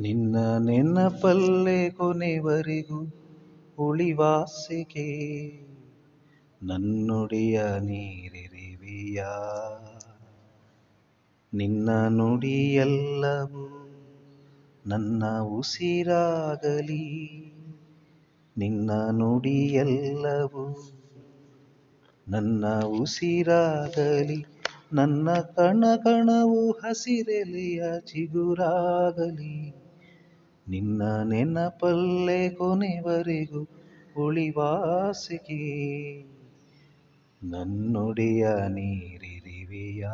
ನಿನ್ನ ನೆನಪಲ್ಲೇ ಕೊನೆವರೆಗೂ ಉಳಿವಾಸಿಗೆ ನನ್ನುಡಿಯ ನೀರಿರಿವಿಯ? ನಿನ್ನ ನುಡಿಯೆಲ್ಲವೂ ನನ್ನ ಉಸಿರಾಗಲಿ. ನಿನ್ನ ನುಡಿಯೆಲ್ಲವೂ ನನ್ನ ಉಸಿರಾಗಲಿ. ನನ್ನ ಕಣ ಕಣವು ಹಸಿರೆಲೆಯ ಚಿಗುರಾಗಲಿ. ನಿನ್ನ ನೆನಪಲ್ಲೇ ಕೊನೆವರೆಗೂ ಉಳಿವಾಸಿಗೆ. ನನ್ನುಡಿಯ ನೀರಿರಿವೆಯ?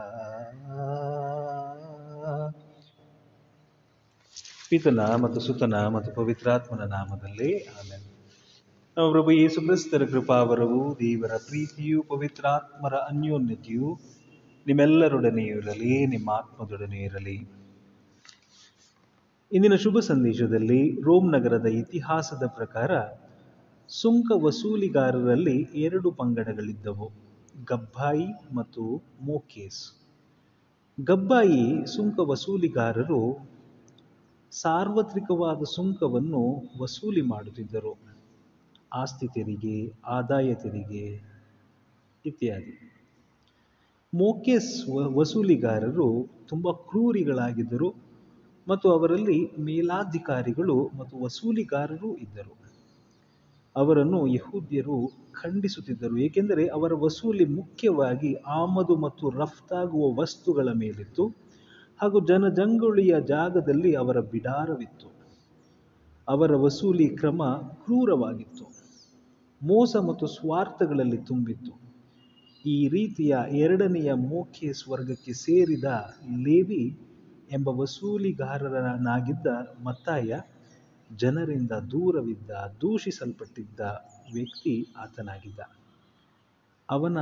ಪಿತನ ಮತ್ತು ಸುತನ ಮತ್ತು ಪವಿತ್ರಾತ್ಮನ ನಾಮದಲ್ಲಿ ಆಮೇಲೆ ಪ್ರಭು ಯೇಸು ಕ್ರಿಸ್ತರ ಕೃಪಾವರವು ದೇವರ ಪ್ರೀತಿಯು, ಪವಿತ್ರಾತ್ಮರ ಅನ್ಯೋನ್ಯತೆಯು ನಿಮ್ಮೆಲ್ಲರೊಡನೆ ಇರಲಿ, ನಿಮ್ಮ ಆತ್ಮದೊಡನೆ ಇರಲಿ. ಇಂದಿನ ಶುಭ ಸಂದೇಶದಲ್ಲಿ ರೋಮ್ ನಗರದ ಇತಿಹಾಸದ ಪ್ರಕಾರ ಸುಂಕ ವಸೂಲಿಗಾರರಲ್ಲಿ ಎರಡು ಪಂಗಡಗಳಿದ್ದವು, ಗಬ್ಬಾಯಿ ಮತ್ತು ಮೋಕೇಸ್. ಗಬ್ಬಾಯಿ ಸುಂಕ ವಸೂಲಿಗಾರರು ಸಾರ್ವತ್ರಿಕವಾದ ಸುಂಕವನ್ನು ವಸೂಲಿ ಮಾಡುತ್ತಿದ್ದರು. ಆಸ್ತಿ ತೆರಿಗೆ, ಆದಾಯ ತೆರಿಗೆ ಇತ್ಯಾದಿ. ಮೋಕೇಸ್ ವಸೂಲಿಗಾರರು ತುಂಬ ಕ್ರೂರಿಗಳಾಗಿದ್ದರು. ಮತ್ತು ಅವರಲ್ಲಿ ಮೇಲಾಧಿಕಾರಿಗಳು ಮತ್ತು ವಸೂಲಿಗಾರರೂ ಇದ್ದರು. ಅವರನ್ನು ಯಹೂದ್ಯರು ಖಂಡಿಸುತ್ತಿದ್ದರು, ಏಕೆಂದರೆ ಅವರ ವಸೂಲಿ ಮುಖ್ಯವಾಗಿ ಆಮದು ಮತ್ತು ರಫ್ತಾಗುವ ವಸ್ತುಗಳ ಮೇಲಿತ್ತು ಹಾಗೂ ಜನಜಂಗುಳಿಯ ಜಾಗದಲ್ಲಿ ಅವರ ಬಿಡಾರವಿತ್ತು. ಅವರ ವಸೂಲಿ ಕ್ರಮ ಕ್ರೂರವಾಗಿತ್ತು. ಮೋಸ ಮತ್ತು ಸ್ವಾರ್ಥಗಳಲ್ಲಿ ತುಂಬಿತ್ತು. ಈ ರೀತಿಯ ಎರಡನೆಯ ಮೋಖೇಸ್ ಸ್ವರ್ಗಕ್ಕೆ ಸೇರಿದ ಲೇವಿ ಎಂಬ ವಸೂಲಿಗಾರನಾಗಿದ್ದ ಮತ್ತಾಯ ಜನರಿಂದ ದೂರವಿದ್ದ, ದೂಷಿಸಲ್ಪಟ್ಟಿದ್ದ ವ್ಯಕ್ತಿ ಆತನಾಗಿದ್ದ. ಅವನ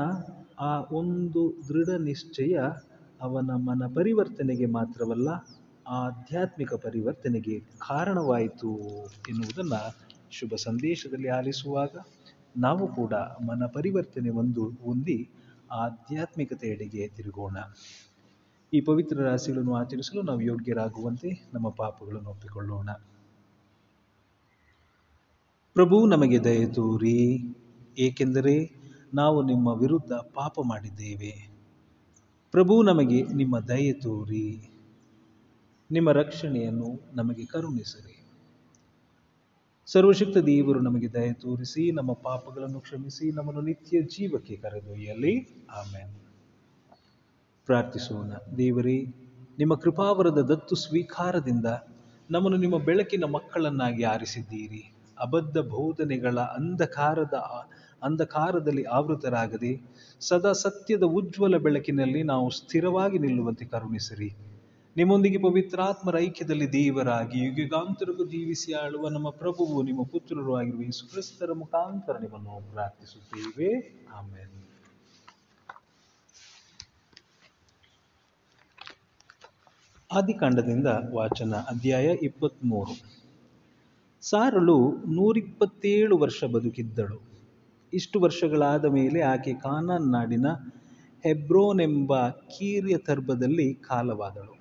ಆ ಒಂದು ದೃಢ ನಿಶ್ಚಯ ಅವನ ಮನ ಪರಿವರ್ತನೆಗೆ ಮಾತ್ರವಲ್ಲ, ಆಧ್ಯಾತ್ಮಿಕ ಪರಿವರ್ತನೆಗೆ ಕಾರಣವಾಯಿತು ಎನ್ನುವುದನ್ನು ಶುಭ ಸಂದೇಶದಲ್ಲಿ ಆಲಿಸುವಾಗ ನಾವು ಕೂಡ ಮನ ಪರಿವರ್ತನೆ ಒಂದು ಹೊಂದಿ ಆಧ್ಯಾತ್ಮಿಕತೆಯೆಡೆಗೆ ತಿರುಗೋಣ. ಈ ಪವಿತ್ರ ರಾಶಿಗಳನ್ನು ಆಚರಿಸಲು ನಾವು ಯೋಗ್ಯರಾಗುವಂತೆ ನಮ್ಮ ಪಾಪಗಳನ್ನು ಒಪ್ಪಿಕೊಳ್ಳೋಣ. ಪ್ರಭು, ನಮಗೆ ದಯ ತೋರಿ. ಏಕೆಂದರೆ ನಾವು ನಿಮ್ಮ ವಿರುದ್ಧ ಪಾಪ ಮಾಡಿದ್ದೇವೆ. ಪ್ರಭು, ನಮಗೆ ನಿಮ್ಮ ದಯೆ ತೋರಿ. ನಿಮ್ಮ ರಕ್ಷಣೆಯನ್ನು ನಮಗೆ ಕರುಣಿಸಿರಿ. ಸರ್ವಶಕ್ತ ದೇವರು ನಮಗೆ ದಯ ತೋರಿಸಿ, ನಮ್ಮ ಪಾಪಗಳನ್ನು ಕ್ಷಮಿಸಿ, ನಮ್ಮನ್ನು ನಿತ್ಯ ಜೀವಕ್ಕೆ ಕರೆದೊಯ್ಯಲಿ. ಆಮೇಲೆ ಪ್ರಾರ್ಥಿಸೋಣ. ದೇವರೇ, ನಿಮ್ಮ ಕೃಪಾವರದ ದತ್ತು ಸ್ವೀಕಾರದಿಂದ ನಮ್ಮನ್ನು ನಿಮ್ಮ ಬೆಳಕಿನ ಮಕ್ಕಳನ್ನಾಗಿ ಆರಿಸಿದ್ದೀರಿ. ಅಬದ್ಧ ಬೋಧನೆಗಳ ಅಂಧಕಾರದ, ಅಂಧಕಾರದಲ್ಲಿ ಆವೃತರಾಗದೆ, ಸದಾ ಸತ್ಯದ ಉಜ್ವಲ ಬೆಳಕಿನಲ್ಲಿ ನಾವು ಸ್ಥಿರವಾಗಿ ನಿಲ್ಲುವಂತೆ ಕರುಣಿಸಿರಿ. ನಿಮ್ಮೊಂದಿಗೆ ಪವಿತ್ರಾತ್ಮರ ಐಕ್ಯದಲ್ಲಿ ದೇವರಾಗಿ ಯುಗಾಂತರಕ್ಕೂ ಜೀವಿಸಿ ಆಳುವ ನಮ್ಮ ಪ್ರಭುವು, ನಿಮ್ಮ ಪುತ್ರರು ಆಗಿರುವ ಯೇಸು ಕ್ರಿಸ್ತರ ಮುಖಾಂತರ ನಿಮ್ಮನ್ನು ಪ್ರಾರ್ಥಿಸುತ್ತೇವೆ. ಆಮೇಲೆ ಆದಿಕಾಂಡದಿಂದ ವಾಚನ ಅಧ್ಯಾಯ ಇಪ್ಪತ್ತ್ಮೂರು ಸಾರಳು ನೂರಿಪ್ಪತ್ತೇಳು ವರ್ಷ ಬದುಕಿದ್ದಳು. ಇಷ್ಟು ವರ್ಷಗಳಾದ ಮೇಲೆ ಆಕೆ ಕಾನಾನ್ ನಾಡಿನ ಹೆಬ್ರೋನ್ ಎಂಬ ಕೀರ್ಯ ತರ್ಬದಲ್ಲಿ ಕಾಲವಾದಳು.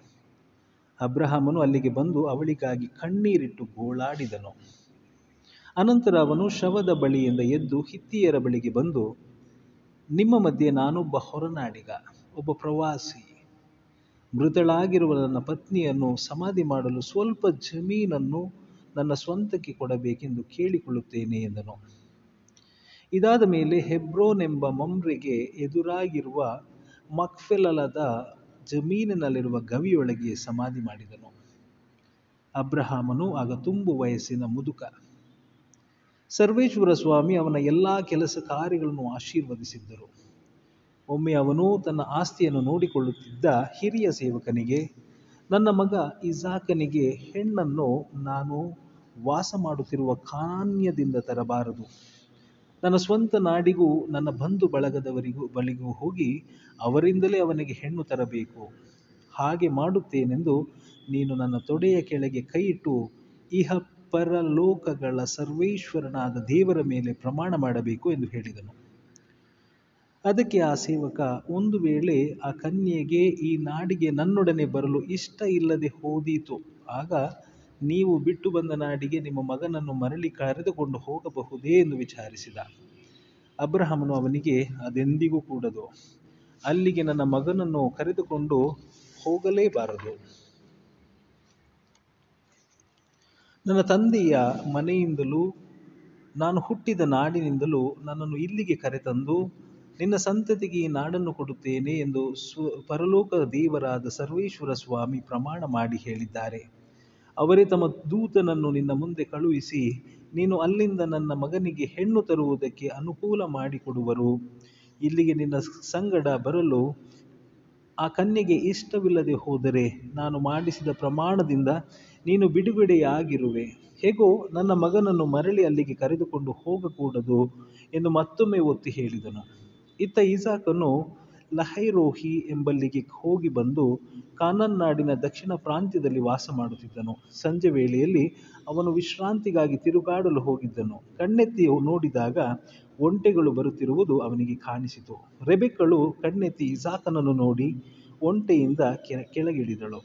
ಅಬ್ರಹಾಮನು ಅಲ್ಲಿಗೆ ಬಂದು ಅವಳಿಗಾಗಿ ಕಣ್ಣೀರಿಟ್ಟು ಗೋಳಾಡಿದನು. ಅನಂತರ ಅವನು ಶವದ ಬಳಿಯಿಂದ ಎದ್ದು ಹಿತ್ತಿಯರ ಬಳಿಗೆ ಬಂದು, ನಿಮ್ಮ ಮಧ್ಯೆ ನಾನೊಬ್ಬ ಹೊರನಾಡಿಗ, ಒಬ್ಬ ಪ್ರವಾಸಿ. ಮೃತಳಾಗಿರುವ ನನ್ನ ಪತ್ನಿಯನ್ನು ಸಮಾಧಿ ಮಾಡಲು ಸ್ವಲ್ಪ ಜಮೀನನ್ನು ನನ್ನ ಸ್ವಂತಕ್ಕೆ ಕೊಡಬೇಕೆಂದು ಕೇಳಿಕೊಳ್ಳುತ್ತೇನೆ ಎಂದನು. ಇದಾದ ಮೇಲೆ ಹೆಬ್ರೋನ್ ಎಂಬ ಮಮ್ರೆಗೆ ಎದುರಾಗಿರುವ ಮಕ್ಫೆಲಲದ ಜಮೀನಿನಲ್ಲಿರುವ ಗವಿಯೊಳಗೆ ಸಮಾಧಿ ಮಾಡಿದನು. ಅಬ್ರಹಾಮನು ಆಗ ತುಂಬು ವಯಸ್ಸಿನ ಮುದುಕ. ಸರ್ವೇಶ್ವರ ಸ್ವಾಮಿ ಅವನ ಎಲ್ಲ ಕೆಲಸ ಕಾರ್ಯಗಳನ್ನು ಆಶೀರ್ವದಿಸಿದ್ದರು. ಒಮ್ಮೆ ಅವನು ತನ್ನ ಆಸ್ತಿಯನ್ನು ನೋಡಿಕೊಳ್ಳುತ್ತಿದ್ದ ಹಿರಿಯ ಸೇವಕನಿಗೆ, ನನ್ನ ಮಗ ಇಸಾಕನಿಗೆ ಹೆಣ್ಣನ್ನು ನಾನು ವಾಸ ಮಾಡುತ್ತಿರುವ ಕಾನ್ಯದಿಂದ ತರಬಾರದು. ನನ್ನ ಸ್ವಂತ ನಾಡಿಗೂ ನನ್ನ ಬಂಧು ಬಳಗದವರಿಗೂ ಬಳಿಗೂ ಹೋಗಿ ಅವರಿಂದಲೇ ಅವನಿಗೆ ಹೆಣ್ಣು ತರಬೇಕು. ಹಾಗೆ ಮಾಡುತ್ತೇನೆಂದು ನೀನು ನನ್ನ ತೊಡೆಯ ಕೆಳಗೆ ಕೈಯಿಟ್ಟು ಇಹ ಪರಲೋಕಗಳ ಸರ್ವೇಶ್ವರನಾದ ದೇವರ ಮೇಲೆ ಪ್ರಮಾಣ ಮಾಡಬೇಕು ಎಂದು ಹೇಳಿದನು. ಅದಕ್ಕೆ ಆ ಸೇವಕ, ಒಂದು ವೇಳೆ ಆ ಕನ್ಯೆಗೆ ಈ ನಾಡಿಗೆ ನನ್ನೊಡನೆ ಬರಲು ಇಷ್ಟ ಇಲ್ಲದೆ ಹೋದೀತು, ಆಗ ನೀವು ಬಿಟ್ಟು ಬಂದ ನಾಡಿಗೆ ನಿಮ್ಮ ಮಗನನ್ನು ಮರಳಿ ಕರೆದುಕೊಂಡು ಹೋಗಬಹುದೇ ಎಂದು ವಿಚಾರಿಸಿದ. ಅಬ್ರಹಮನು ಅವನಿಗೆ, ಅದೆಂದಿಗೂ ಕೂಡದು. ಅಲ್ಲಿಗೆ ನನ್ನ ಮಗನನ್ನು ಕರೆದುಕೊಂಡು ಹೋಗಲೇಬಾರದು. ನನ್ನ ತಂದೆಯ ಮನೆಯಿಂದಲೂ, ನಾನು ಹುಟ್ಟಿದ ನಾಡಿನಿಂದಲೂ ನನ್ನನ್ನು ಇಲ್ಲಿಗೆ ಕರೆತಂದು ನಿನ್ನ ಸಂತತಿಗೆ ಈ ನಾಡನ್ನು ಕೊಡುತ್ತೇನೆ ಎಂದು ಸ್ವ, ಪರಲೋಕ ದೇವರಾದ ಸರ್ವೇಶ್ವರ ಸ್ವಾಮಿ ಪ್ರಮಾಣ ಮಾಡಿ ಹೇಳಿದ್ದಾರೆ. ಅವರೇ ತಮ್ಮ ದೂತನನ್ನು ನಿನ್ನ ಮುಂದೆ ಕಳುಹಿಸಿ, ನೀನು ಅಲ್ಲಿಂದ ನನ್ನ ಮಗನಿಗೆ ಹೆಣ್ಣು ತರುವುದಕ್ಕೆ ಅನುಕೂಲ ಮಾಡಿಕೊಡುವರು. ಇಲ್ಲಿಗೆ ನಿನ್ನ ಸಂಗಡ ಬರಲು ಆ ಕನ್ಯೆಗೆ ಇಷ್ಟವಿಲ್ಲದೆ ಹೋದರೆ ನಾನು ಮಾಡಿಸಿದ ಪ್ರಮಾಣದಿಂದ ನೀನು ಬಿಡುಗಡೆಯಾಗಿರುವೆ. ಹೇಗೋ, ನನ್ನ ಮಗನನ್ನು ಮರಳಿ ಅಲ್ಲಿಗೆ ಕರೆದುಕೊಂಡು ಹೋಗಕೂಡದು ಎಂದು ಮತ್ತೊಮ್ಮೆ ಒತ್ತಿ ಹೇಳಿದನು. ಇತ್ತ ಇಸಾಕನು ಲಹೈರೋಹಿ ಎಂಬಲ್ಲಿಗೆ ಹೋಗಿ ಬಂದು ಕಾನನ್ ನಾಡಿನ ದಕ್ಷಿಣ ಪ್ರಾಂತ್ಯದಲ್ಲಿ ವಾಸ ಮಾಡುತ್ತಿದ್ದನು. ಸಂಜೆ ವೇಳೆಯಲ್ಲಿ ಅವನು ವಿಶ್ರಾಂತಿಗಾಗಿ ತಿರುಗಾಡಲು ಹೋಗಿದ್ದನು. ಕಣ್ಣೆತ್ತಿ ನೋಡಿದಾಗ ಒಂಟೆಗಳು ಬರುತ್ತಿರುವುದು ಅವನಿಗೆ ಕಾಣಿಸಿತು. ರೆಬೆಕ್ಕಳು ಕಣ್ಣೆತ್ತಿ ಇಸಾಕನನ್ನು ನೋಡಿ ಒಂಟೆಯಿಂದ ಕೆಳಗಿಳಿದಳು.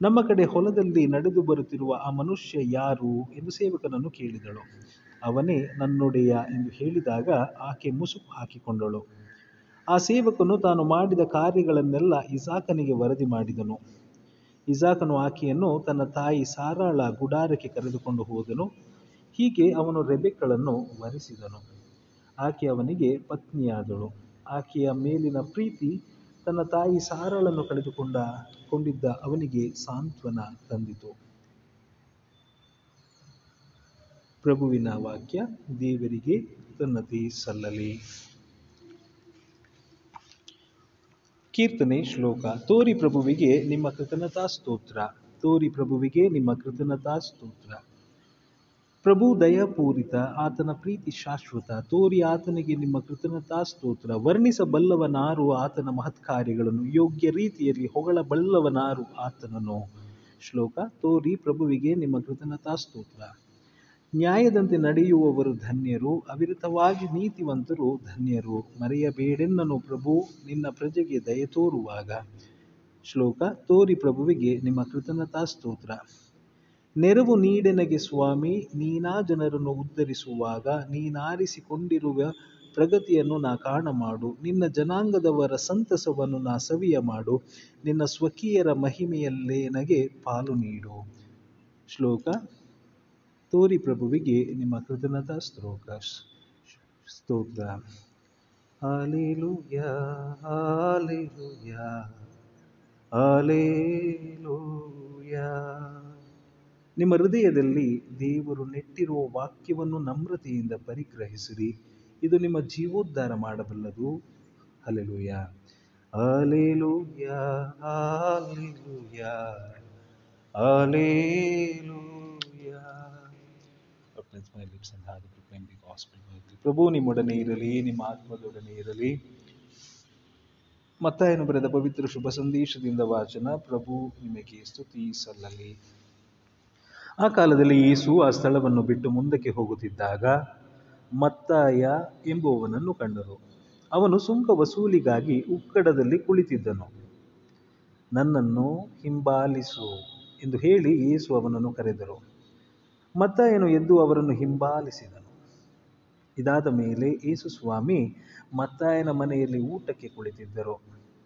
ನಮ್ಮ ಕಡೆ ಹೊಲದಲ್ಲಿ ನಡೆದು ಬರುತ್ತಿರುವ ಆ ಮನುಷ್ಯ ಯಾರು ಎಂದು ಸೇವಕನನ್ನು ಕೇಳಿದಳು. ಅವನೇ ನನ್ನೊಡೆಯ ಎಂದು ಹೇಳಿದಾಗ ಆಕೆ ಮುಸುಕು ಹಾಕಿಕೊಂಡಳು. ಆ ಸೇವಕನು ತಾನು ಮಾಡಿದ ಕಾರ್ಯಗಳನ್ನೆಲ್ಲ ಇಸಾಕನಿಗೆ ವರದಿ ಮಾಡಿದನು. ಇಸಾಕನು ಆಕೆಯನ್ನು ತನ್ನ ತಾಯಿ ಸಾರಾಳ ಗುಡಾರಕ್ಕೆ ಕರೆದುಕೊಂಡು ಹೋದನು. ಹೀಗೆ ಅವನು ರೆಬೆಕ್ಕಳನ್ನು ವರಿಸಿದನು. ಆಕೆ ಅವನಿಗೆ ಪತ್ನಿಯಾದಳು. ಆಕೆಯ ಮೇಲಿನ ಪ್ರೀತಿ ತನ್ನ ತಾಯಿ ಸಾರಾಳನ್ನು ಕಳೆದುಕೊಂಡ, ಕೊಂಡಿದ್ದ ಅವನಿಗೆ ಸಾಂತ್ವನ ತಂದಿತು. ಪ್ರಭುವಿನ ವಾಕ್ಯ, ದೇವರಿಗೆ ತನ್ನತಿ ಸಲ್ಲಲಿ. ಕೀರ್ತನೆ ಶ್ಲೋಕ. ತೋರಿ ಪ್ರಭುವಿಗೆ ನಿಮ್ಮ ಕೃತಜ್ಞತಾ ಸ್ತೋತ್ರ. ತೋರಿ ಪ್ರಭುವಿಗೆ ನಿಮ್ಮ ಕೃತಜ್ಞತಾ ಸ್ತೋತ್ರ. ಪ್ರಭು ದಯಪೂರಿತ, ಆತನ ಪ್ರೀತಿ ಶಾಶ್ವತ. ತೋರಿ ಆತನಿಗೆ ನಿಮ್ಮ ಕೃತಜ್ಞತಾ ಸ್ತೋತ್ರ. ವರ್ಣಿಸಬಲ್ಲವನಾರು ಆತನ ಮಹತ್ಕಾರ್ಯಗಳನ್ನು. ಯೋಗ್ಯ ರೀತಿಯಲ್ಲಿ ಹೊಗಳಬಲ್ಲವನಾರು ಆತನನು ಶ್ಲೋಕ. ತೋರಿ ಪ್ರಭುವಿಗೆ ನಿಮ್ಮ ಕೃತಜ್ಞತಾ ಸ್ತೋತ್ರ. ನ್ಯಾಯದಂತೆ ನಡೆಯುವವರು ಧನ್ಯರು, ಅವಿರತವಾಗಿ ನೀತಿವಂತರು ಧನ್ಯರು. ಮರೆಯಬೇಡೆನ್ನನು ಪ್ರಭು, ನಿನ್ನ ಪ್ರಜೆಗೆ ದಯ ತೋರುವಾಗ. ಶ್ಲೋಕ, ತೋರಿ ಪ್ರಭುವಿಗೆ ನಿಮ್ಮ ಕೃತಜ್ಞತಾ ಸ್ತೋತ್ರ. ನೆರವು ನೀಡೆನಗೆ ಸ್ವಾಮಿ, ನೀನಾ ಜನರನ್ನು ಉದ್ಧರಿಸುವಾಗ, ನೀನಾರಿಸಿಕೊಂಡಿರುವ ಪ್ರಗತಿಯನ್ನು ನಾ ಕಾಣ ಮಾಡು ನಿನ್ನ ಜನಾಂಗದವರ ಸಂತಸವನ್ನು ನಾ ಸವಿಯ ಮಾಡು. ನಿನ್ನ ಸ್ವಕೀಯರ ಮಹಿಮೆಯಲ್ಲೇ ನನಗೆ ಪಾಲು ನೀಡು. ಶ್ಲೋಕ ತೋರಿ ಪ್ರಭುವಿಗೆ ನಿಮ್ಮ ಕೃತಜ್ಞತಾ ಸ್ತೋಕ ಸ್ತೋತ್ರ. ಹಾಲೇಲುಯ ಹಾಲೇಲುಯ ಹಾಲೇಲುಯ ನಿಮ್ಮ ಹೃದಯದಲ್ಲಿ ದೇವರು ನೆಟ್ಟಿರುವ ವಾಕ್ಯವನ್ನು ನಮ್ರತೆಯಿಂದ ಪರಿಗ್ರಹಿಸಿರಿ. ಇದು ನಿಮ್ಮ ಜೀವೋದ್ಧಾರ ಮಾಡಬಲ್ಲದು. ಅಲೆಲುಯ ಹಾಸ್ಪಿಟಲ್ ಅಲೆಲುಯ ಪ್ರಭು, ನಿಮ್ಮೊಡನೆ ಇರಲಿ, ನಿಮ್ಮ ಆತ್ಮದೊಡನೆ ಇರಲಿ. ಮತ್ತಾಯನು ಬರೆದ ಪವಿತ್ರ ಶುಭ ಸಂದೇಶದಿಂದ ವಾಚನ, ಪ್ರಭು, ನಿಮಗೆ ಸ್ತುತಿ ಸಲ್ಲಲಿ. ಆ ಕಾಲದಲ್ಲಿ ಯೇಸು ಆ ಸ್ಥಳವನ್ನು ಬಿಟ್ಟು ಮುಂದಕ್ಕೆ ಹೋಗುತ್ತಿದ್ದಾಗ ಮತ್ತಾಯ ಎಂಬುವವನನ್ನು ಕಂಡರು ಅವನು ಸುಂಕ ವಸೂಲಿಗಾಗಿ ಉಕ್ಕಡದಲ್ಲಿ ಕುಳಿತಿದ್ದನು. ನನ್ನನ್ನು ಹಿಂಬಾಲಿಸು ಎಂದು ಹೇಳಿ ಯೇಸು ಅವನನ್ನು ಕರೆದರು. ಮತ್ತಾಯನು ಎದ್ದು ಅವರನ್ನು ಹಿಂಬಾಲಿಸಿದನು. ಇದಾದ ಮೇಲೆ ಯೇಸು ಸ್ವಾಮಿ ಮತ್ತಾಯನ ಮನೆಯಲ್ಲಿ ಊಟಕ್ಕೆ ಕುಳಿತಿದ್ದರು.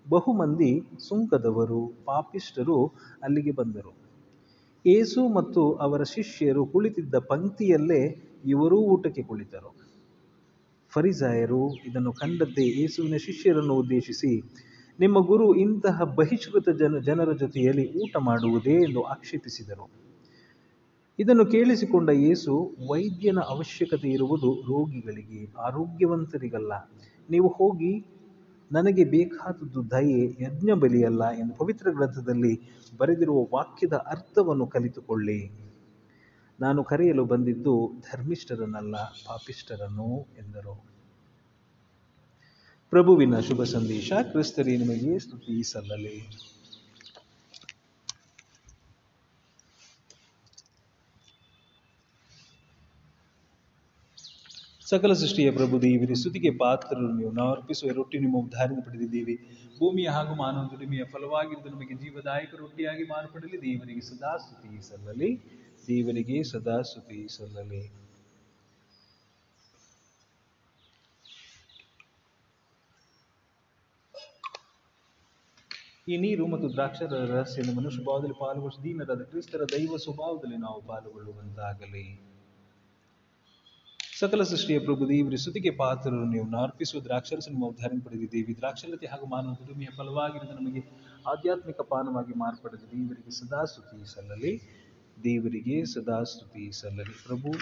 ಬಹುಮಂದಿ ಸುಂಕದವರು ಪಾಪಿಷ್ಟರು ಅಲ್ಲಿಗೆ ಬಂದರು. ಏಸು ಮತ್ತು ಅವರ ಶಿಷ್ಯರು ಕುಳಿತಿದ್ದ ಪಂಕ್ತಿಯಲ್ಲೇ ಇವರೂ ಊಟಕ್ಕೆ ಕುಳಿತರು. ಫರಿಸಾಯರು ಇದನ್ನು ಕಂಡದ್ದೇ ಯೇಸುವಿನ ಶಿಷ್ಯರನ್ನು ಉದ್ದೇಶಿಸಿ, ನಿಮ್ಮ ಗುರು ಇಂತಹ ಬಹಿಷ್ಕೃತ ಜನ, ಜನರ ಜೊತೆಯಲ್ಲಿ ಊಟ ಮಾಡುವುದೇ ಎಂದು ಆಕ್ಷೇಪಿಸಿದರು. ಇದನ್ನು ಕೇಳಿಸಿಕೊಂಡ ಯೇಸು, ವೈದ್ಯನ ಅವಶ್ಯಕತೆ ಇರುವುದು ರೋಗಿಗಳಿಗೆ, ಆರೋಗ್ಯವಂತರಿಗಲ್ಲ. ನೀವು ಹೋಗಿ, ನನಗೆ ಬೇಕಾದದ್ದು ದಯೆ ಯಜ್ಞ ಬಲಿಯಲ್ಲ ಎಂದು ಪವಿತ್ರ ಗ್ರಂಥದಲ್ಲಿ ಬರೆದಿರುವ ವಾಕ್ಯದ ಅರ್ಥವನ್ನು ಕಲಿತುಕೊಳ್ಳಿ. ನಾನು ಕರೆಯಲು ಬಂದಿದ್ದು, ಧರ್ಮಿಷ್ಠರನ್ನಲ್ಲ, ಪಾಪಿಷ್ಠರನ್ನು ಎಂದರು. ಪ್ರಭುವಿನ ಶುಭ ಸಂದೇಶ ಕ್ರಿಸ್ತರಿ ನಿಮಗೆ ಸ್ತುತಿ ಸಲ್ಲಲಿ. ಸಕಲ ಸೃಷ್ಟಿಯ ಪ್ರಭು ದೇವಿರಿ ಸ್ತುತಿಗೆ ಪಾತ್ರರು ನೀವು. ನಾವು ಅರ್ಪಿಸುವ ರೊಟ್ಟಿ ನಿಮ್ಮ ಉದ್ಧಾರಣೆ ಪಡೆದಿದ್ದೀವಿ. ಭೂಮಿಯ ಹಾಗೂ ಮಾನವ ದುಡಿಮೆಯ ಫಲವಾಗಿದ್ದು ನಮಗೆ ಜೀವದಾಯಕ ರೊಟ್ಟಿಯಾಗಿ ಮಾರ್ಪಡಲಿ. ದೇವರಿಗೆ ಸದಾ ಸ್ತುತಿ ಸಲ್ಲಲಿ. ದೇವರಿಗೆ ಸದಾ ಸ್ತುತಿ ಸಲ್ಲಲಿ. ಈ ನೀರು ಮತ್ತು ದ್ರಾಕ್ಷರ ರಹಸ್ಯದ ಮನುಷ್ಯ ಭಾವದಲ್ಲಿ ಪಾಲ್ಗೊಳಿಸಿ, ದೀನರಾದ ಕ್ರಿಸ್ತರ ದೈವ ಸ್ವಭಾವದಲ್ಲಿ ನಾವು ಪಾಲ್ಗೊಳ್ಳುವಂತಾಗಲಿ. ಸಕಲ ಸೃಷ್ಟಿಯ ಪ್ರಭು ದೇವರ ಸ್ತುತಿಗೆ ಪಾತ್ರರು ನೀವು ಅರ್ಪಿಸುವ ದ್ರಾಕ್ಷರಸ ನಿಮ್ಮ ಪಡೆದಿ ದೇವಿ ದ್ರಾಕ್ಷರತೆ ಹಾಗೂ ಮಾನವ ದುಡಿಮೆಯ ಫಲವಾಗಿರುವುದು ನಮಗೆ ಆಧ್ಯಾತ್ಮಿಕ ಪಾನವಾಗಿ ಮಾರ್ಪಡಿದ ದೇವರಿಗೆ ಸದಾ ಸ್ತುತಿ ಸಲ್ಲಲಿ. ದೇವರಿಗೆ ಸದಾ ಸ್ತುತಿ ಸಲ್ಲಲಿ. ಪ್ರಭು,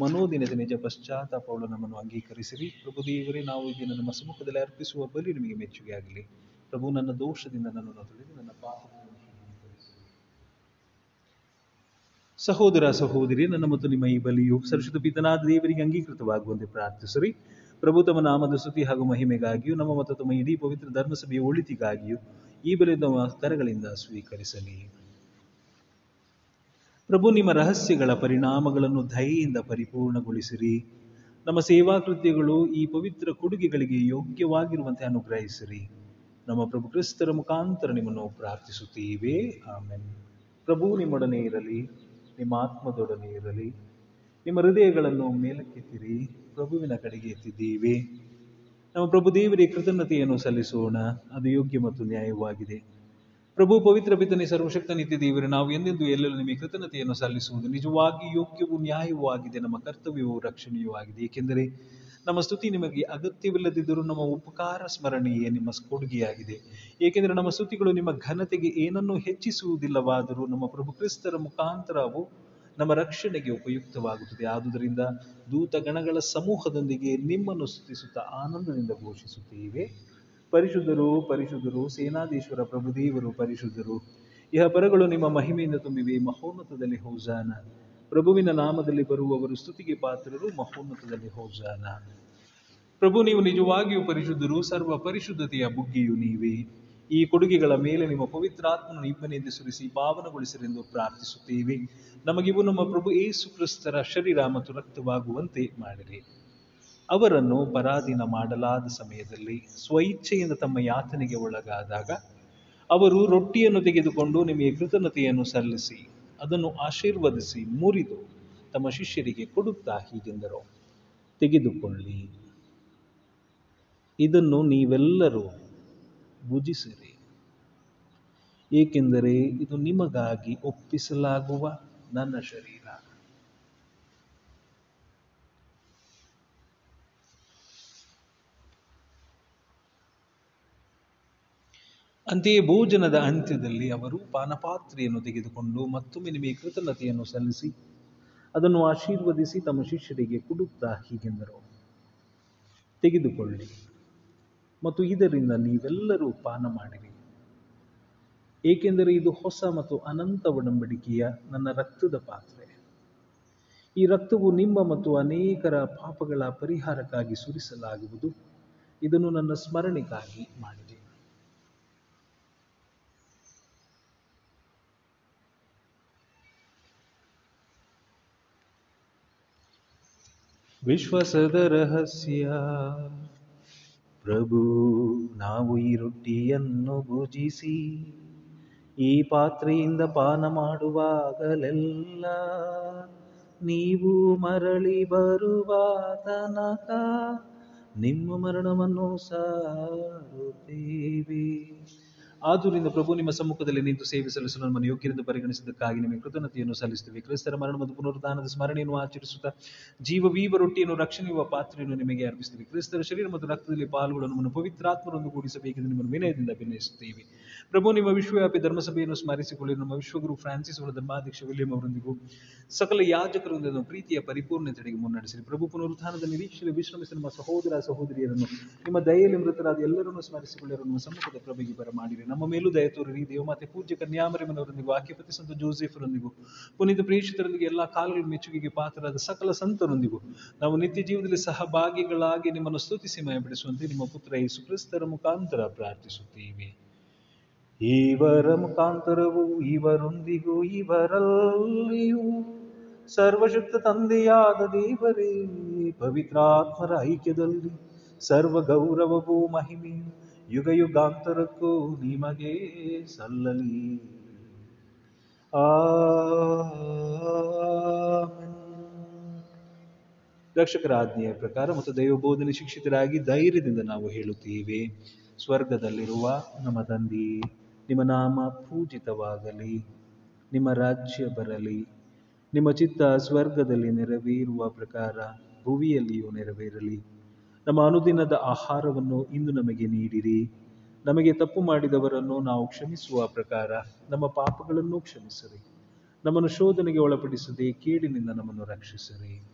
ಮನೋದಿನದ ನಿಜ ಪಶ್ಚಾತ್ತಾಪವನ್ನು ನಮ್ಮನ್ನು ಅಂಗೀಕರಿಸಿರಿ. ಪ್ರಭು ದೇವರೇ, ನಾವು ಈ ದಿನ ನಮ್ಮ ಸಮ್ಮುಖದಲ್ಲಿ ಅರ್ಪಿಸುವ ಬಲಿ ನಿಮಗೆ ಮೆಚ್ಚುಗೆ ಆಗಲಿ ಪ್ರಭು, ನನ್ನ ದೋಷದಿಂದ ನನ್ನನ್ನು ತೊಳೆದು ನನ್ನ ಪಾಪಗಳನ್ನು ಸಹೋದರ ಸಹೋದರಿ, ನನ್ನ ಮತ್ತು ನಿಮ್ಮ ಈ ಬಲಿಯು ಸರಸ್ವತ ಪಿತನಾದ ದೇವರಿಗೆ ಅಂಗೀಕೃತವಾಗುವಂತೆ ಪ್ರಾರ್ಥಿಸಿರಿ. ಪ್ರಭು, ತಮ್ಮ ನಾಮದ ಸ್ತುತಿ ಹಾಗೂ ಮಹಿಮೆಗಾಗಿಯೂ, ನಮ್ಮ ಮತ್ತು ತಮ್ಮ ಇಡೀ ಪವಿತ್ರ ಧರ್ಮಸಭೆಯ ಒಳಿತಿಗಾಗಿಯೂ ಈ ಬಲಿ ನಮ್ಮ ಕರಗಳಿಂದ ಸ್ವೀಕರಿಸಲಿ. ಪ್ರಭು, ನಿಮ್ಮ ರಹಸ್ಯಗಳ ಪರಿಣಾಮಗಳನ್ನು ದಯೆಯಿಂದ ಪರಿಪೂರ್ಣಗೊಳಿಸಿರಿ. ನಮ್ಮ ಸೇವಾ ಕೃತ್ಯಗಳು ಈ ಪವಿತ್ರ ಕೊಡುಗೆಗಳಿಗೆ ಯೋಗ್ಯವಾಗಿರುವಂತೆ ಅನುಗ್ರಹಿಸಿರಿ. ನಮ್ಮ ಪ್ರಭು ಕ್ರಿಸ್ತರ ಮುಖಾಂತರ ನಿಮ್ಮನ್ನು ಪ್ರಾರ್ಥಿಸುತ್ತೇವೆ. ಆಮೇಲೆ ಪ್ರಭು, ನಿಮ್ಮೊಡನೆ ಇರಲಿ. ನಿಮ್ಮ ಆತ್ಮದೊಡನೆ ಇರಲಿ ನಿಮ್ಮ ಹೃದಯಗಳನ್ನು ಮೇಲಕ್ಕೆತ್ತಿರಿ, ಪ್ರಭುವಿನ ಕಡೆಗೆ ಎತ್ತಿದ್ದೀವಿ. ನಮ್ಮ ಪ್ರಭು ದೇವರಿಗೆ ಕೃತಜ್ಞತೆಯನ್ನು ಸಲ್ಲಿಸೋಣ, ಅದು ಯೋಗ್ಯ ಮತ್ತು ನ್ಯಾಯವಾಗಿದೆ. ಪ್ರಭು ಪವಿತ್ರ ಪಿತನೆ, ಸರ್ವಶಕ್ತ ನಿತ್ಯ ದೇವರು, ನಾವು ಎಂದೆಂದು ಎಲ್ಲೆಲ್ಲೂ ನಿಮಗೆ ಕೃತಜ್ಞತೆಯನ್ನು ಸಲ್ಲಿಸುವುದು ನಿಜವಾಗಿ ಯೋಗ್ಯವೂ ನ್ಯಾಯವೂ ಆಗಿದೆ ನಮ್ಮ ಕರ್ತವ್ಯವೂ ರಕ್ಷಣೆಯೂ ಆಗಿದೆ. ಏಕೆಂದರೆ ನಮ್ಮ ಸ್ತುತಿ ನಿಮಗೆ ಅಗತ್ಯವಿಲ್ಲದಿದ್ದರೂ ನಮ್ಮ ಉಪಕಾರ ಸ್ಮರಣೆಯೇ ನಿಮ್ಮ ಕೊಡುಗೆಯಾಗಿದೆ. ಏಕೆಂದರೆ ನಮ್ಮ ಸ್ತುತಿಗಳು ನಿಮ್ಮ ಘನತೆಗೆ ಏನನ್ನೂ ಹೆಚ್ಚಿಸುವುದಿಲ್ಲವಾದರೂ ನಮ್ಮ ಪ್ರಭು ಕ್ರಿಸ್ತರ ಮುಖಾಂತರವು ನಮ್ಮ ರಕ್ಷಣೆಗೆ ಉಪಯುಕ್ತವಾಗುತ್ತದೆ. ಆದುದರಿಂದ ದೂತ ಗಣಗಳ ಸಮೂಹದೊಂದಿಗೆ ನಿಮ್ಮನ್ನು ಸ್ತುತಿಸುತ್ತಾ ಆನಂದದಿಂದ ಘೋಷಿಸುತ್ತೇವೆ. ಪರಿಶುದ್ಧರು ಪರಿಶುದ್ಧರು, ಸೇನಾಧೀಶ್ವರ ಪ್ರಭುದೇವರು ಪರಿಶುದ್ಧರು, ಇಹ ಪರಗಳು ನಿಮ್ಮ ಮಹಿಮೆಯಿಂದ ತುಂಬಿವೆ. ಮಹೋನ್ನತದಲ್ಲಿ ಹೋಜಾನ. ಪ್ರಭುವಿನ ನಾಮದಲ್ಲಿ ಬರುವವರು ಸ್ತುತಿಗೆ ಪಾತ್ರರು, ಮಹೋನ್ನತದಲ್ಲಿ ಹೋಜಾನ. ಪ್ರಭು, ನೀವು ನಿಜವಾಗಿಯೂ ಪರಿಶುದ್ಧರು, ಸರ್ವ ಪರಿಶುದ್ಧತೆಯ ಬುಗ್ಗಿಯು ನೀವೇ. ಈ ಕೊಡುಗೆಗಳ ಮೇಲೆ ನಿಮ್ಮ ಪವಿತ್ರಾತ್ಮನ ಇಬ್ಬನಿಂದ ಸುರಿಸಿ ಪಾವನಗೊಳಿಸಿರೆಂದು ಪ್ರಾರ್ಥಿಸುತ್ತೇವೆ. ನಮಗಿವು ನಮ್ಮ ಪ್ರಭು ಏಸು ಕ್ರಿಸ್ತರ ಶರೀರ ಮತ್ತು ರಕ್ತವಾಗುವಂತೆ ಮಾಡಿರಿ ಅವರನ್ನು ಪರಾಧೀನ ಮಾಡಲಾದ ಸಮಯದಲ್ಲಿ, ಸ್ವಇಚ್ಛೆಯಿಂದ ತಮ್ಮ ಯಾತನೆಗೆ ಒಳಗಾದಾಗ, ಅವರು ರೊಟ್ಟಿಯನ್ನು ತೆಗೆದುಕೊಂಡು ನಿಮಗೆ ಕೃತಜ್ಞತೆಯನ್ನು ಸಲ್ಲಿಸಿ. ಅದನ್ನು ಆಶೀರ್ವದಿಸಿ ಮುರಿದು ತಮ್ಮ ಶಿಷ್ಯರಿಗೆ ಕೊಡುತ್ತಾ ಹೀಗೆಂದರು. ತೆಗೆದುಕೊಳ್ಳಿ. ಇದನ್ನು ನೀವೆಲ್ಲರೂ ಭುಜಿಸಿರಿ. ಏಕೆಂದರೆ ಇದು ನಿಮಗಾಗಿ ಒಪ್ಪಿಸಲಾಗುವ ನನ್ನ ಶರೀರ. ಅಂತೆಯೇ ಭೋಜನದ ಅಂತ್ಯದಲ್ಲಿ ಅವರು ಪಾನಪಾತ್ರೆಯನ್ನು ತೆಗೆದುಕೊಂಡು ಮತ್ತೊಮ್ಮೆ ನಿಮಗೆ ಕೃತಜ್ಞತೆಯನ್ನು ಸಲ್ಲಿಸಿ ಅದನ್ನು ಆಶೀರ್ವದಿಸಿ ತಮ್ಮ ಶಿಷ್ಯರಿಗೆ ಕೊಡುತ್ತಾ ಹೀಗೆಂದರು. ತೆಗೆದುಕೊಳ್ಳಿ ಮತ್ತು ಇದರಿಂದ ನೀವೆಲ್ಲರೂ ಪಾನ ಮಾಡಿರಿ. ಏಕೆಂದರೆ ಇದು ಹೊಸ ಮತ್ತು ಅನಂತ ಒಡಂಬಡಿಕೆಯ ನನ್ನ ರಕ್ತದ ಪಾತ್ರೆ. ಈ ರಕ್ತವು ನಿಮ್ಮ ಮತ್ತು ಅನೇಕರ ಪಾಪಗಳ ಪರಿಹಾರಕ್ಕಾಗಿ ಸುರಿಸಲಾಗುವುದು. ಇದನ್ನು ನನ್ನ ಸ್ಮರಣೆಗಾಗಿ ಮಾಡಿದೆ. ವಿಶ್ವಾಸದ ರಹಸ್ಯ ಪ್ರಭು, ನಾವು ಈ ರೊಟ್ಟಿಯನ್ನು ಭುಜಿಸಿ, ಈ ಪಾತ್ರೆಯಿಂದ ಪಾನ ಮಾಡುವಾಗಲೆಲ್ಲ ನೀವು ಮರಳಿ ಬರುವ ತನಕ ನಿಮ್ಮ ಮರಣವನ್ನು ಸಾರುತ್ತೇವೆ. ಆದುದರಿಂದ ಪ್ರಭು ನಿಮ್ಮ ಸಮ್ಮುಖದಲ್ಲಿ ನಿಂತು ಸೇವೆ ಸಲ್ಲಿಸಲು ನಮ್ಮನ್ನು ಯೋಗ್ಯರೆಂದು ಪರಿಗಣಿಸಿದ್ದಕ್ಕಾಗಿ ನಿಮಗೆ ಕೃತಜ್ಞತೆಯನ್ನು ಸಲ್ಲಿಸುತ್ತೇವೆ. ಕ್ರಿಸ್ತರ ಮರಣ ಮತ್ತು ಪುನರುತ್ಥಾನದ ಸ್ಮರಣೆಯನ್ನು ಆಚರಿಸುತ್ತಾ ಜೀವವೀವ ರೊಟ್ಟಿಯನ್ನು ರಕ್ಷಣೆಯುವ ಪಾತ್ರೆಯನ್ನು ನಿಮಗೆ ಅರ್ಪಿಸುತ್ತೇವೆ. ಕ್ರಿಸ್ತರ ಶರೀರ ಮತ್ತು ರಕ್ತದಲ್ಲಿ ಪಾಲ್ಗೊಳ್ಳಲು ನಮ್ಮನ್ನು ಪವಿತ್ರಾತ್ಮರನ್ನು ಕೂಡಿಸಬೇಕೆಂದು ನಿಮ್ಮನ್ನು ವಿನಯದಿಂದ ಭಿನ್ನಯಿಸುತ್ತೇವೆ ಪ್ರಭು, ನಿಮ್ಮ ವಿಶ್ವವ್ಯಾಪಿ ಧರ್ಮಸಭೆಯನ್ನು ಸ್ಮರಿಸಿಕೊಳ್ಳಿ. ನಮ್ಮ ವಿಶ್ವಗುರು ಫ್ರಾನ್ಸಿಸ್ ಅವರ ಧರ್ಮಾಧ್ಯಕ್ಷ ವಿಲಿಯಂ ಅವರೊಂದಿಗೂ ಸಕಲ ಯಾಜಕರೊಂದಿಗೆ ಪ್ರೀತಿಯ ಪರಿಪೂರ್ಣತೆಗೆ ಮುನ್ನಡೆಸಿರಿ. ಪ್ರಭು, ಪುನರುತ್ಥಾನದ ನಿರೀಕ್ಷೆಯಲ್ಲಿ ವಿಶ್ರಮಿಸಿ ನಮ್ಮ ಸಹೋದರ ಸಹೋದರಿಯರನ್ನು, ನಿಮ್ಮ ದಯೆಯಲ್ಲಿ ಮೃತರಾದ ಎಲ್ಲರನ್ನು ಸ್ಮರಿಸಿಕೊಳ್ಳಿರು. ನಮ್ಮ ಸಮ್ಮುಖದ ಪ್ರಭೆಗೆ ಬರಮಾಡಿರಿ ನಮ್ಮ ಮೇಲೂ ದಯ ತೋರಿರಿ. ದೇವಮಾತೆ ಪೂಜ್ಯ ಕನ್ಯಾಮರಿಮನವರೊಂದಿಗೂ ವಾಕ್ಯಪತಿ ಸಂತ ಜೋಸೆಫರೊಂದಿಗೂ, ಪುನೀತ ಪ್ರೇಕ್ಷಿತರೊಂದಿಗೆ ಎಲ್ಲ ಕಾಲಗಳ ಮೆಚ್ಚುಗೆಗೆ ಪಾತ್ರರಾದ ಸಕಲ ಸಂತರೊಂದಿಗೂ, ನಾವು ನಿತ್ಯ ಜೀವನದಲ್ಲಿ ಸಹಭಾಗಿಗಳಾಗಿ ನಿಮ್ಮನ್ನು ಸ್ತುತಿಸಿ ಮಯಪಡಿಸುವಂತೆ ನಿಮ್ಮ ಪುತ್ರ ಯೇಸು ಕ್ರಿಸ್ತರ ಮುಖಾಂತರ ಪ್ರಾರ್ಥಿಸುತ್ತೇವೆ. ಇವರ ಮುಖಾಂತರವು ಇವರೊಂದಿಗೂ ಇವರಲ್ಲಿಯೂ ಸರ್ವಶಕ್ತ ತಂದೆಯಾದ ದೇವರೇ, ಪವಿತ್ರಾತ್ಮರ ಐಕ್ಯದಲ್ಲಿ ಸರ್ವ ಗೌರವವೂ ಮಹಿಮೆಯು ಯುಗ ಯುಗಾಂತರಕ್ಕೂ ನಿಮಗೆ ಸಲ್ಲಲಿ ಆಮೆನ್. ರಕ್ಷಕರ ಆಜ್ಞೆಯ ಪ್ರಕಾರ ಮತ್ತು ದೈವಬೋಧನೆ ಶಿಕ್ಷಿತರಾಗಿ ಧೈರ್ಯದಿಂದ ನಾವು ಹೇಳುತ್ತೇವೆ, ಸ್ವರ್ಗದಲ್ಲಿರುವ ನಮ್ಮ ತಂದೆ ನಿಮ್ಮ ನಾಮ ಪೂಜಿತವಾಗಲಿ, ನಿಮ್ಮ ರಾಜ್ಯ ಬರಲಿ, ನಿಮ್ಮ ಚಿತ್ತ ಸ್ವರ್ಗದಲ್ಲಿ ನೆರವೇರುವ ಪ್ರಕಾರ ಭುವಿಯಲ್ಲಿಯೂ ನೆರವೇರಲಿ. ನಮ್ಮ ಅನುದಿನದ ಆಹಾರವನ್ನು ಇಂದು ನಮಗೆ ನೀಡಿರಿ. ನಮಗೆ ತಪ್ಪು ಮಾಡಿದವರನ್ನು ನಾವು ಕ್ಷಮಿಸುವ ಪ್ರಕಾರ ನಮ್ಮ ಪಾಪಗಳನ್ನು ಕ್ಷಮಿಸಿರಿ. ನಮ್ಮನ್ನು ಶೋಧನೆಗೆ ಒಳಪಡಿಸದೆ ಕೇಡಿನಿಂದ ನಮ್ಮನ್ನು ರಕ್ಷಿಸಿರಿ.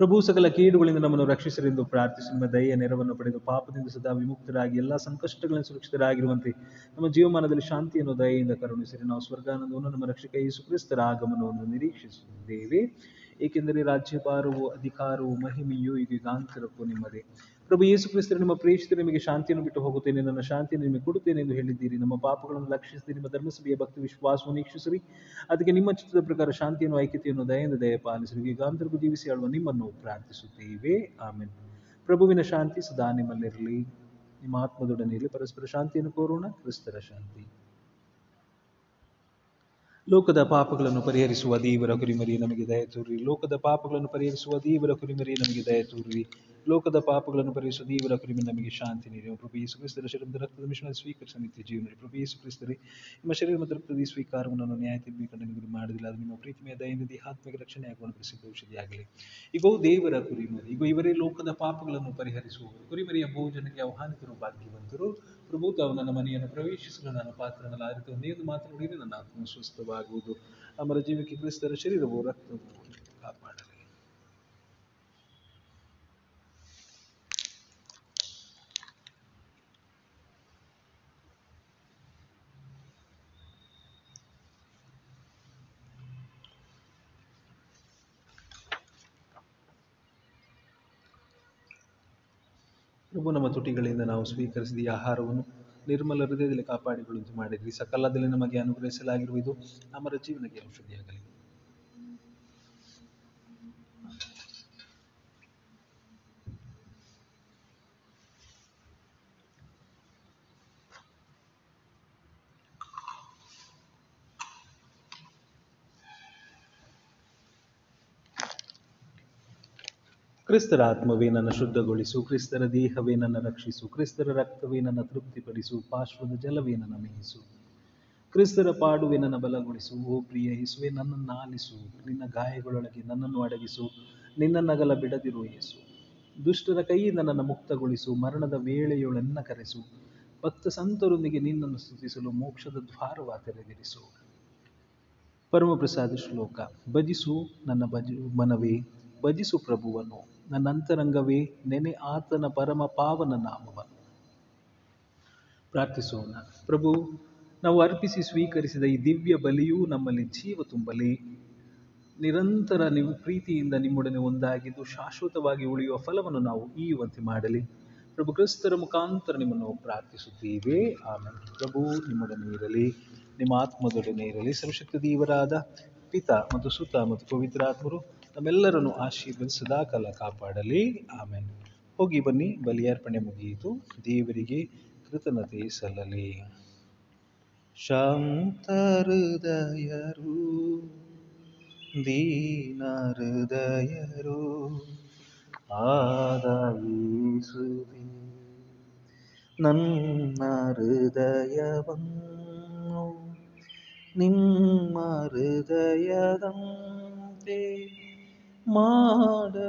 ಪ್ರಭು ಸಕಲ ಕೀಡುಗಳಿಂದ ನಮ್ಮನ್ನು ರಕ್ಷಿಸರೆಂದು ಪ್ರಾರ್ಥಿಸಿ. ನಿಮ್ಮ ದಯೆಯ ನೆರವನ್ನು ಪಡೆದು ಪಾಪದಿಂದ ಸದಾ ವಿಮುಕ್ತರಾಗಿ ಎಲ್ಲ ಸಂಕಷ್ಟಗಳನ್ನು ಸುರಕ್ಷಿತರಾಗಿರುವಂತೆ ನಮ್ಮ ಜೀವಮಾನದಲ್ಲಿ ಶಾಂತಿಯನ್ನು ದಯೆಯಿಂದ ಕರುಣಿಸಿರಿ. ನಾವು ಸ್ವರ್ಗಾನಂದವನ್ನು ನಮ್ಮ ರಕ್ಷಕ ಯೇಸು ಕ್ರಿಸ್ತರ ಆಗಮನವನ್ನು ನಿರೀಕ್ಷಿಸುತ್ತಿದ್ದೇವೆ ಏಕೆಂದರೆ ರಾಜ್ಯಭಾರವು ಅಧಿಕಾರವು ಮಹಿಮೆಯು ಯುಗಾಂತರಕ್ಕೂ ನಿಮ್ಮದೇ. ಪ್ರಭು ಯೇಸು ಕ್ರಿಸ್ತರು ನಿಮ್ಮ ಪ್ರೇಷಿತ ನಿಮಗೆ ಶಾಂತಿಯನ್ನು ಬಿಟ್ಟು ಹೋಗುತ್ತೇನೆ, ನನ್ನ ಶಾಂತಿಯನ್ನು ನಿಮಗೆ ಕೊಡುತ್ತೇನೆ ಎಂದು ಹೇಳಿದ್ದೀರಿ. ನಮ್ಮ ಪಾಪಗಳನ್ನು ಲಕ್ಷಿಸಿ ನಿಮ್ಮ ಧರ್ಮಸಭೆಯ ಭಕ್ತಿ ವಿಶ್ವಾಸವನ್ನು ವೀಕ್ಷಿಸಿರಿ. ಅದಕ್ಕೆ ನಿಮ್ಮ ಚಿತ್ರದ ಪ್ರಕಾರ ಶಾಂತಿಯನ್ನು, ಐಕ್ಯತೆಯನ್ನು, ದಯೆಯಿಂದ ದಯ ಪಾಲಿಸಿರಿ ಗಾಂಧರ್ಗು ಜೀವಿಸಿ ಆಳುವ ನಿಮ್ಮನ್ನು ಪ್ರಾರ್ಥಿಸುತ್ತೇವೆ. ಆಮೇಲೆ ಪ್ರಭುವಿನ ಶಾಂತಿ ಸದಾ ನಿಮ್ಮಲ್ಲಿರಲಿ. ನಿಮ್ಮ ಆತ್ಮದೊಡನೆ ಇರಲಿ. ಪರಸ್ಪರ ಶಾಂತಿಯನ್ನು ಕೋರೋಣ. ಕ್ರಿಸ್ತರ ಶಾಂತಿ. ಲೋಕದ ಪಾಪಗಳನ್ನು ಪರಿಹರಿಸುವ ದೇವರ ಕುರಿಮರಿ ನಮಗೆ ದಯ ತೋರಿ. ಲೋಕದ ಪಾಪಗಳನ್ನು ಪರಿಹರಿಸುವ ದೇವರ ಕುರಿಮರಿ ನಮಗೆ ದಯ ತೋರಿ. ಲೋಕದ ಪಾಪಗಳನ್ನು ಪರಿಹರಿಸುವ ದೇವರ ಕುರಿಮರಿ ನಮಗೆ ಶಾಂತಿ ನೀಡಿ. ಪ್ರಭು ಯೇಸು ಕ್ರಿಸ್ತರ ಶರೀರದ ರಕ್ತದ ಮಿಶ್ರಣ ಸ್ವೀಕರಿಸ ನಿತ್ಯ ಜೀವನ ಪ್ರಭು ಯೇಸು ಕ್ರಿಸ್ತರೇ ನಿಮ್ಮ ಶರೀರ ಮತ್ತು ರಕ್ತದ ಸ್ವೀಕಾರವನ್ನು ನಾನು ನ್ಯಾಯ ತೀರ್ಪಿಕೊಂಡು ನಿಮಗೆ ಮಾಡಿದಿಲ್ಲ. ಅದು ನಿಮ್ಮ ಪ್ರೀತಿಮೆಯ ದಯನಿಧಿ ಆತ್ಮಿಕ ರಕ್ಷಣೆ ಆಗುವ ಪ್ರಸಿದ್ಧ ಔಷಧಿಯಾಗಲಿ ದೇವರ ಕುರಿಮರಿ ಈಗ ಇವರೇ ಲೋಕದ ಪಾಪಗಳನ್ನು ಪರಿಹರಿಸುವವರು. ಕುರಿಮರಿಯ ಭೋಜನಕ್ಕೆ ಆಹ್ವಾನಿತರು ಭಾಗ್ಯವಂತರು. ಪ್ರಭು, ತಾವು ನನ್ನ ಮನೆಯನ್ನು ಪ್ರವೇಶಿಸಲು ನನ್ನ ಪಾತ್ರನಲ್ಲ. ಆರಿತು ಒಂದು ಮಾತನಾಡಿದರೆ ನನ್ನ ಆತ್ಮ ಸ್ವಸ್ಥವಾಗುವುದು. ಅಮರ ಜೀವಕ್ಕೆ ಕ್ರಿಸ್ತರ ಶರೀರವು ರಕ್ತವು. ಪ್ರಭು ನಮ್ಮ ತುಟಿಗಳಿಂದ ನಾವು ಸ್ವೀಕರಿಸಿದ ಈ ಆಹಾರವನ್ನು ನಿರ್ಮಲ ಹೃದಯದಲ್ಲಿ ಕಾಪಾಡಿಕೊಳ್ಳುವಂತೆ ಮಾಡಿದ್ರಿ ಸಕಲದಲ್ಲಿ ನಮಗೆ ಅನುಗ್ರಹಿಸಲಾಗಿರುವುದು ಅಮರ ಜೀವನಕ್ಕೆ ಔಷಧಿಯಾಗಲಿ. ಕ್ರಿಸ್ತರ ಆತ್ಮವೇ ನನ್ನ ಶುದ್ಧಗೊಳಿಸು ಕ್ರಿಸ್ತರ ದೇಹವೇ ನನ್ನ ರಕ್ಷಿಸು, ಕ್ರಿಸ್ತರ ರಕ್ತವೇ ನನ್ನ ತೃಪ್ತಿಪಡಿಸು, ಪಾರ್ಶ್ವದ ಜಲವೇ ನನ್ನ ಮೇಯಿಸು. ಕ್ರಿಸ್ತರ ಪಾಡುವೆ ನನ್ನ ಬಲಗೊಳಿಸು, ಓ ಪ್ರಿಯ ಯೇಸುವೆ, ನನ್ನನ್ನು ಆಲಿಸು, ನಿನ್ನ ಗಾಯಗಳೊಳಗೆ ನನ್ನನ್ನು ಅಡಗಿಸು ನಿನ್ನ ನಗಲ ಬಿಡದಿರು ಯೇಸು. ದುಷ್ಟರ ಕೈಯಿಂದ ನನ್ನನ್ನು ಮುಕ್ತಗೊಳಿಸು, ಮರಣದ ವೇಳೆಯೊಳನ್ನ ಕರೆಸು, ಭಕ್ತ ಸಂತರೊಂದಿಗೆ ನಿನ್ನನ್ನು ಸ್ತುತಿಸಲು ಮೋಕ್ಷದ ದ್ವಾರವ ತೆರೆದಿರಿಸು. ಪರಮಪ್ರಸಾದ ಶ್ಲೋಕ, ಭಜಿಸು ನನ್ನ ಭಜ ಮನವೇ, ಭಜಿಸು ಪ್ರಭುವನ್ನು ನನ್ನ ಅಂತರಂಗವೇ ನೆನೆ ಆತನ ಪರಮ ಪಾವನ ನಾಮವನ್ನು ಪ್ರಾರ್ಥಿಸೋಣ. ಪ್ರಭು, ನಾವು ಅರ್ಪಿಸಿ ಸ್ವೀಕರಿಸಿದ ಈ ದಿವ್ಯ ಬಲಿಯೂ ನಮ್ಮಲ್ಲಿ ಜೀವ ತುಂಬಲಿ. ನಿರಂತರ ನೀವು ಪ್ರೀತಿಯಿಂದ ನಿಮ್ಮೊಡನೆ ಒಂದಾಗಿದ್ದು ಶಾಶ್ವತವಾಗಿ ಉಳಿಯುವ ಫಲವನ್ನು ನಾವು ಈಯುವಂತೆ ಮಾಡಲಿ. ಪ್ರಭು ಕ್ರಿಸ್ತರ ಮುಖಾಂತರ ನಿಮ್ಮನ್ನು ಪ್ರಾರ್ಥಿಸುತ್ತೇವೆ. ಆಮೇಲೆ ಪ್ರಭು, ನಿಮ್ಮೊಡನೆ ಇರಲಿ. ನಿಮ್ಮ ಆತ್ಮದೊಡನೆ ಇರಲಿ. ಸರ್ವಶಕ್ತಿ ದೇವರಾದ ಪಿತ ಮತ್ತು ಸುತ ಮತ್ತು ಪವಿತ್ರಾತ್ಮರು ನಮ್ಮೆಲ್ಲರನ್ನು ಆಶೀರ್ವದಿಸಿ ಸದಾಕಾಲ ಕಾಪಾಡಲಿ. ಆಮೇಲೆ ಹೋಗಿ ಬನ್ನಿ ಬಲಿಯಾರ್ಪಣೆ ಮುಗಿಯಿತು. ದೇವರಿಗೆ ಕೃತಜ್ಞತೆ ಸಲ್ಲಲಿ. ಶಾಂತ ಹೃದಯರು ದೀನ ಹೃದಯರು ಆದಾಯಿಸುವೆ. ನನ್ನ ಹೃದಯವನ್ನು ನಿಮ್ಮ ಹೃದಯದಂತೆ ಮಾಡಕರುಣಿಸಿ